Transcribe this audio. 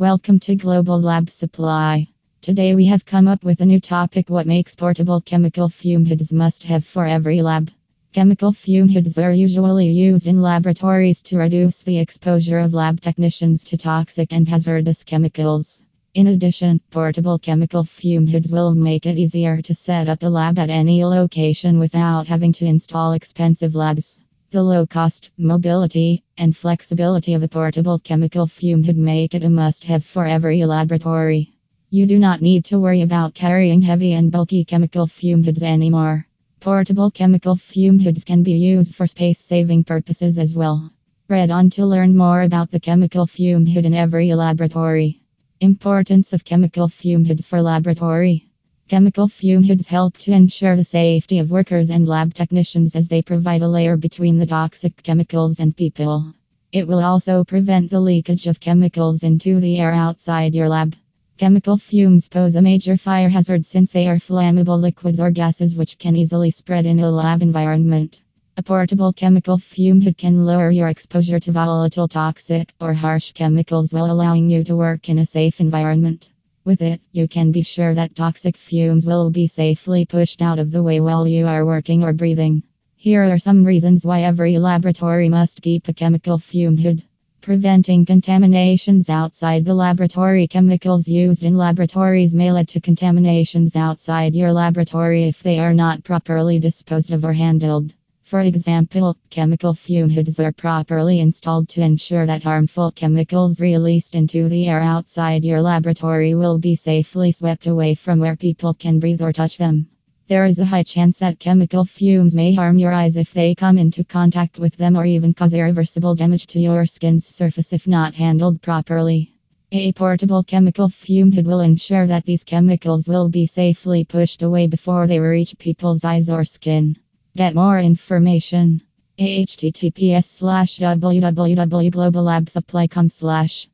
Welcome to Global Lab Supply. Today we have come up with a new topic what makes portable chemical fume hoods must have for every lab. Chemical fume hoods are usually used in laboratories to reduce the exposure of lab technicians to toxic and hazardous chemicals. In addition, portable chemical fume hoods will make it easier to set up a lab at any location without having to install expensive labs. The low cost, mobility, and flexibility of a portable chemical fume hood make it a must have for every laboratory. You do not need to worry about carrying heavy and bulky chemical fume hoods anymore. Portable chemical fume hoods can be used for space saving purposes as well. Read on to learn more about the chemical fume hood in every laboratory. Importance of chemical fume hoods for laboratory. Chemical fume hoods help to ensure the safety of workers and lab technicians as they provide a layer between the toxic chemicals and people. It will also prevent the leakage of chemicals into the air outside your lab. Chemical fumes pose a major fire hazard since they are flammable liquids or gases which can easily spread in a lab environment. A portable chemical fume hood can lower your exposure to volatile, toxic, or harsh chemicals while allowing you to work in a safe environment. With it, you can be sure that toxic fumes will be safely pushed out of the way while you are working or breathing. Here are some reasons why every laboratory must keep a chemical fume hood. Preventing contaminations outside the laboratory. Chemicals used in laboratories may lead to contaminations outside your laboratory if they are not properly disposed of or handled. For example, chemical fume hoods are properly installed to ensure that harmful chemicals released into the air outside your laboratory will be safely swept away from where people can breathe or touch them. There is a high chance that chemical fumes may harm your eyes if they come into contact with them or even cause irreversible damage to your skin's surface if not handled properly. A portable chemical fume hood will ensure that these chemicals will be safely pushed away before they reach people's eyes or skin. Get more information. https slash www.globallabsupply.com slash